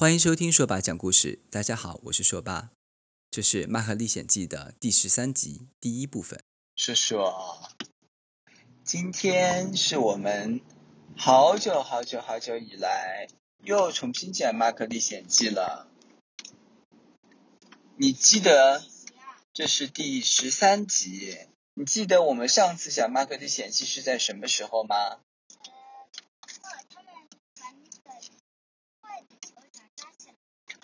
欢迎收听说爸讲故事。大家好，我是说爸，这是《马克历险记》的第十三集第一部分。说说，今天是我们好久好久好久以来又重新讲《马克历险记》了。你记得这是第十三集？你记得我们上次讲《马克历险记》是在什么时候吗？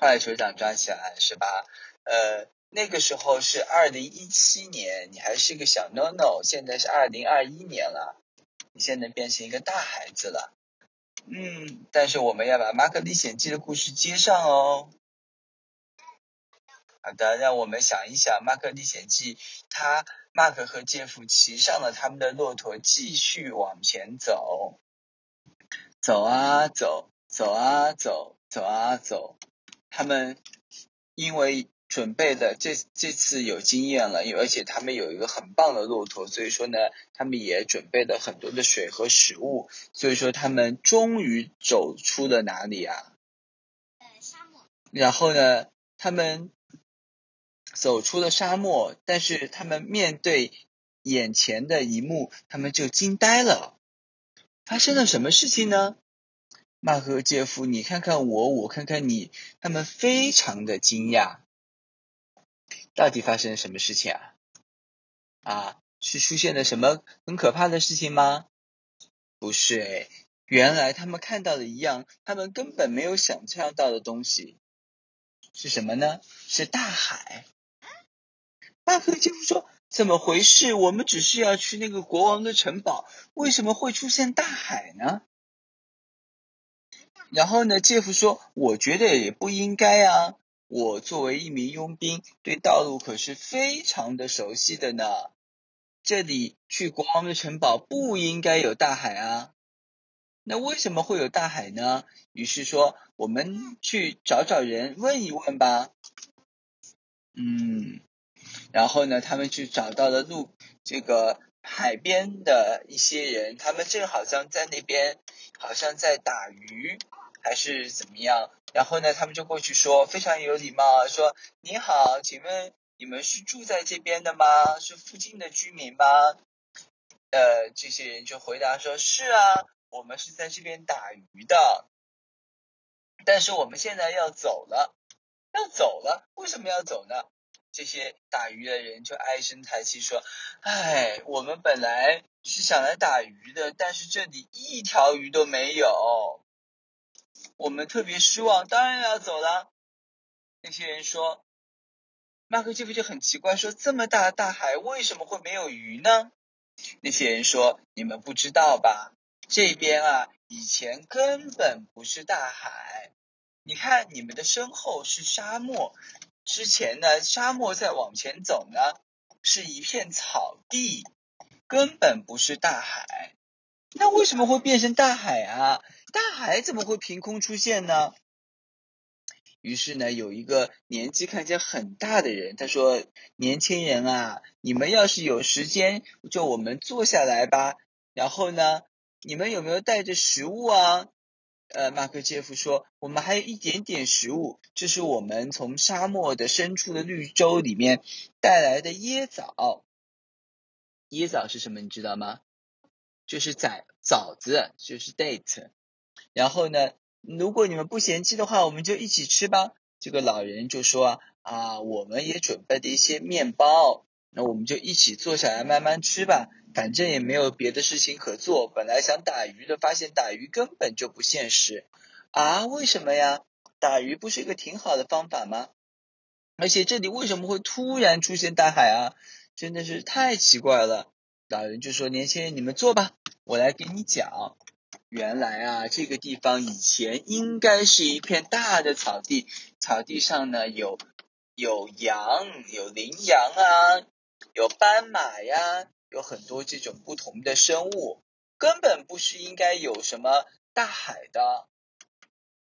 坏酋长抓起来是吧？呃，那个时候是二零一七年，你还是个小 no no，现在是二零二一年了，你现在变成一个大孩子了。嗯，但是我们要把《马克历险记》的故事接上哦。好的，让我们想一想，《马克历险记》他马克和杰夫骑上了他们的骆驼，继续往前走，走啊走，走啊走，走啊走。他们因为准备的这这次有经验了，而且他们有一个很棒的骆驼，所以说呢，他们也准备了很多的水和食物，所以说他们终于走出了哪里啊？沙漠。然后呢，他们走出了沙漠，但是他们面对眼前的一幕，他们就惊呆了。发生了什么事情呢？马可和杰夫，你看看我，我看看你，他们非常的惊讶。到底发生了什么事情啊？啊，是出现了什么很可怕的事情吗？不是诶，原来他们看到的一样，他们根本没有想象到的东西是什么呢？是大海。马可和杰夫说：“怎么回事？我们只是要去那个国王的城堡，为什么会出现大海呢？”然后呢，杰夫说：“我觉得也不应该啊，我作为一名佣兵，对道路可是非常的熟悉的呢。这里去国王的城堡不应该有大海啊，那为什么会有大海呢？于是说，我们去找找人问一问吧。嗯，然后呢，他们去找到了路这个海边的一些人，他们正好像在那边，好像在打鱼。”还是怎么样？然后呢，他们就过去说，非常有礼貌啊，说：“你好，请问你们是住在这边的吗？是附近的居民吗？”呃，这些人就回答说：“是啊，我们是在这边打鱼的，但是我们现在要走了，要走了，为什么要走呢？”这些打鱼的人就唉声叹气说：“唉，我们本来是想来打鱼的，但是这里一条鱼都没有。”我们特别失望，当然要走了。那些人说，马可杰夫就很奇怪，说这么大的大海为什么会没有鱼呢？那些人说，你们不知道吧？这边啊，以前根本不是大海。你看，你们的身后是沙漠，之前呢，沙漠再往前走呢，是一片草地，根本不是大海。那为什么会变成大海啊？大海怎么会凭空出现呢？于是呢，有一个年纪看起来很大的人，他说：“年轻人啊，你们要是有时间，就我们坐下来吧。然后呢，你们有没有带着食物啊？”呃，马克杰夫说：“我们还有一点点食物，这是我们从沙漠的深处的绿洲里面带来的椰枣。椰枣是什么？你知道吗？”就是枣枣子，就是 date。然后呢，如果你们不嫌弃的话，我们就一起吃吧。这个老人就说啊，我们也准备了一些面包，那我们就一起坐下来慢慢吃吧。反正也没有别的事情可做。本来想打鱼的，发现打鱼根本就不现实啊！为什么呀？打鱼不是一个挺好的方法吗？而且这里为什么会突然出现大海啊？真的是太奇怪了。老人就说：“年轻人，你们坐吧，我来给你讲。原来啊，这个地方以前应该是一片大的草地，草地上呢有有羊，有羚羊啊，有斑马呀，有很多这种不同的生物，根本不是应该有什么大海的。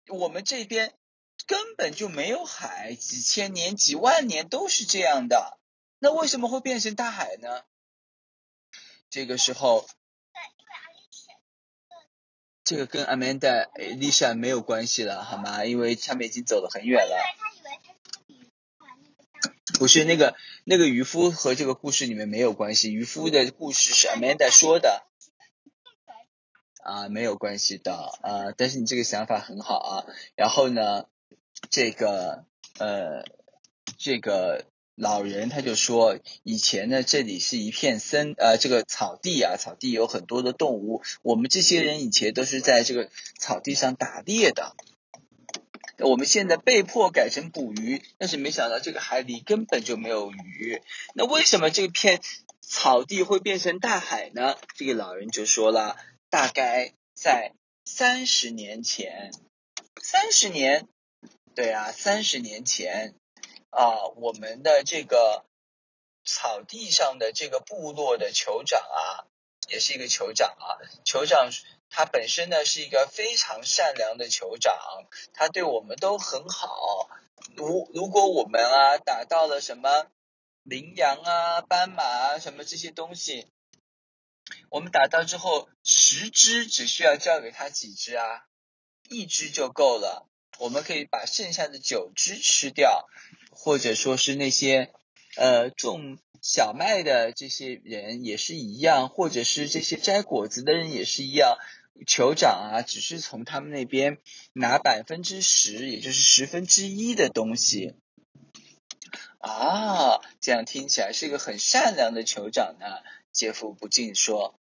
我们这边根本就没有海，几千年、几万年都是这样的，那为什么会变成大海呢？”这个时候，这个跟 Amanda、Lisa 没有关系了，好吗？因为他们已经走得很远了。不是那个那个渔夫和这个故事里面没有关系，渔夫的故事是 Amanda 说的，啊，没有关系的啊。但是你这个想法很好啊。然后呢，这个呃，这个老人他就说，以前呢这里是一片森呃这个草地啊，草地有很多的动物，我们这些人以前都是在这个草地上打猎的。我们现在被迫改成捕鱼，但是没想到这个海里根本就没有鱼。那为什么这片草地会变成大海呢？这个老人就说了，大概在三十年前，三十年，对啊，三十年前啊，我们的这个草地上的这个部落的酋长啊，也是一个酋长啊，酋长。他本身呢是一个非常善良的酋长，他对我们都很好。如如果我们啊打到了什么羚羊啊、斑马啊什么这些东西，我们打到之后十只只需要交给他几只啊，一只就够了。我们可以把剩下的九只吃掉，或者说是那些呃种。小麦的这些人也是一样，或者是这些摘果子的人也是一样。酋长啊，只是从他们那边拿百分之十，也就是十分之一的东西。啊，这样听起来是一个很善良的酋长呢。杰夫不禁说。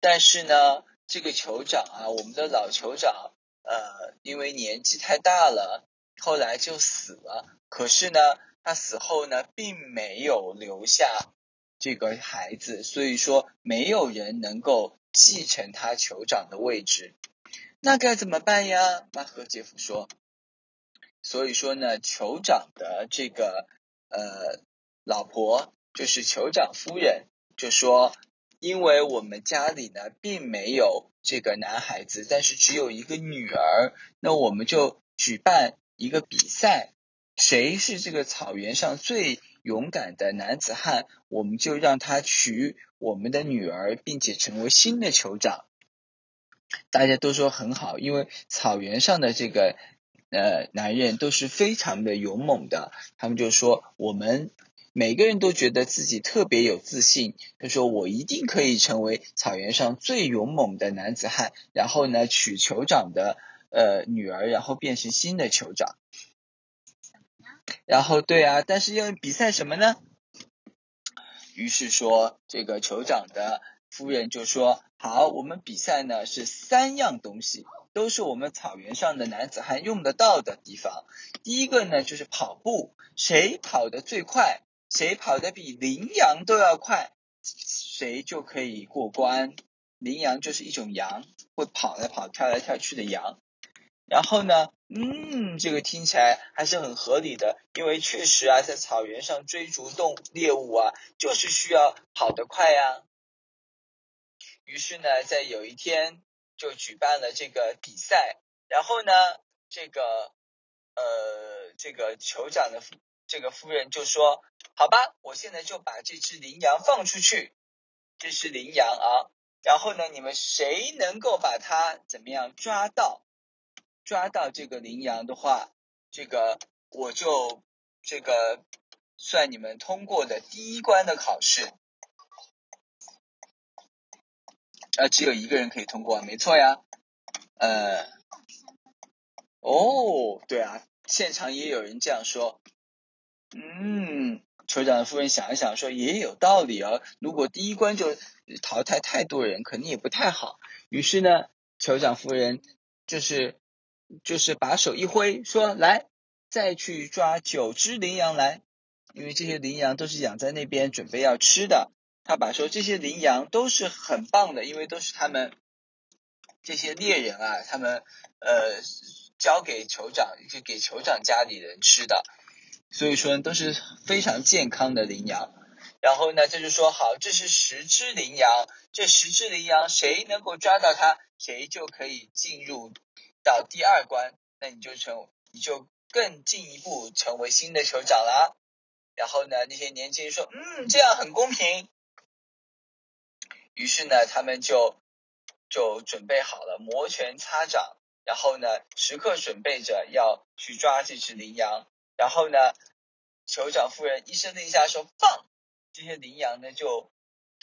但是呢，这个酋长啊，我们的老酋长，呃，因为年纪太大了，后来就死了。可是呢，他死后呢，并没有留下这个孩子，所以说没有人能够继承他酋长的位置。那该怎么办呀？马赫杰夫说。所以说呢，酋长的这个呃老婆就是酋长夫人，就说，因为我们家里呢并没有这个男孩子，但是只有一个女儿，那我们就举办一个比赛。谁是这个草原上最勇敢的男子汉？我们就让他娶我们的女儿，并且成为新的酋长。大家都说很好，因为草原上的这个呃男人都是非常的勇猛的。他们就说，我们每个人都觉得自己特别有自信。他说，我一定可以成为草原上最勇猛的男子汉，然后呢，娶酋长的呃女儿，然后变成新的酋长。然后对啊，但是要比赛什么呢？于是说，这个酋长的夫人就说：“好，我们比赛呢是三样东西，都是我们草原上的男子汉用得到的地方。第一个呢就是跑步，谁跑得最快，谁跑得比羚羊都要快，谁就可以过关。羚羊就是一种羊，会跑来跑、跳来跳去的羊。”然后呢，嗯，这个听起来还是很合理的，因为确实啊，在草原上追逐动猎物啊，就是需要跑得快呀。于是呢，在有一天就举办了这个比赛，然后呢，这个呃，这个酋长的这个夫人就说：“好吧，我现在就把这只羚羊放出去，这是羚羊啊。然后呢，你们谁能够把它怎么样抓到？”抓到这个羚羊的话，这个我就这个算你们通过的第一关的考试。啊，只有一个人可以通过，没错呀。呃，哦，对啊，现场也有人这样说。嗯，酋长的夫人想一想说，也有道理啊。如果第一关就淘汰太多人，肯定也不太好。于是呢，酋长夫人就是。就是把手一挥，说：“来，再去抓九只羚羊来，因为这些羚羊都是养在那边，准备要吃的。”他把说这些羚羊都是很棒的，因为都是他们这些猎人啊，他们呃交给酋长，就给酋长家里人吃的，所以说都是非常健康的羚羊。然后呢，他就说：“好，这是十只羚羊，这十只羚羊谁能够抓到它，谁就可以进入。”到第二关，那你就成，你就更进一步成为新的酋长了。然后呢，那些年轻人说：“嗯，这样很公平。”于是呢，他们就就准备好了摩拳擦掌，然后呢，时刻准备着要去抓这只羚羊。然后呢，酋长夫人一声令下说放，这些羚羊呢就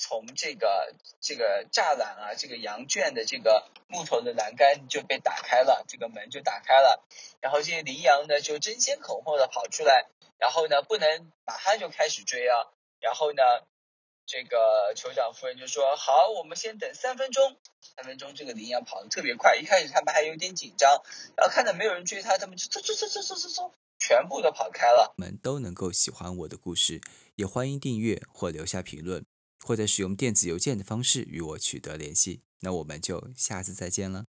从这个这个栅栏啊，这个羊圈的这个木头的栏杆就被打开了，这个门就打开了。然后这些羚羊呢就争先恐后的跑出来，然后呢不能马上就开始追啊。然后呢，这个酋长夫人就说：“好，我们先等三分钟。三分钟，这个羚羊跑得特别快。一开始他们还有点紧张，然后看到没有人追他，他们就嗖嗖嗖嗖嗖嗖嗖，全部都跑开了。”们都能够喜欢我的故事，也欢迎订阅或留下评论，或者使用电子邮件的方式与我取得联系。那我们就下次再见了。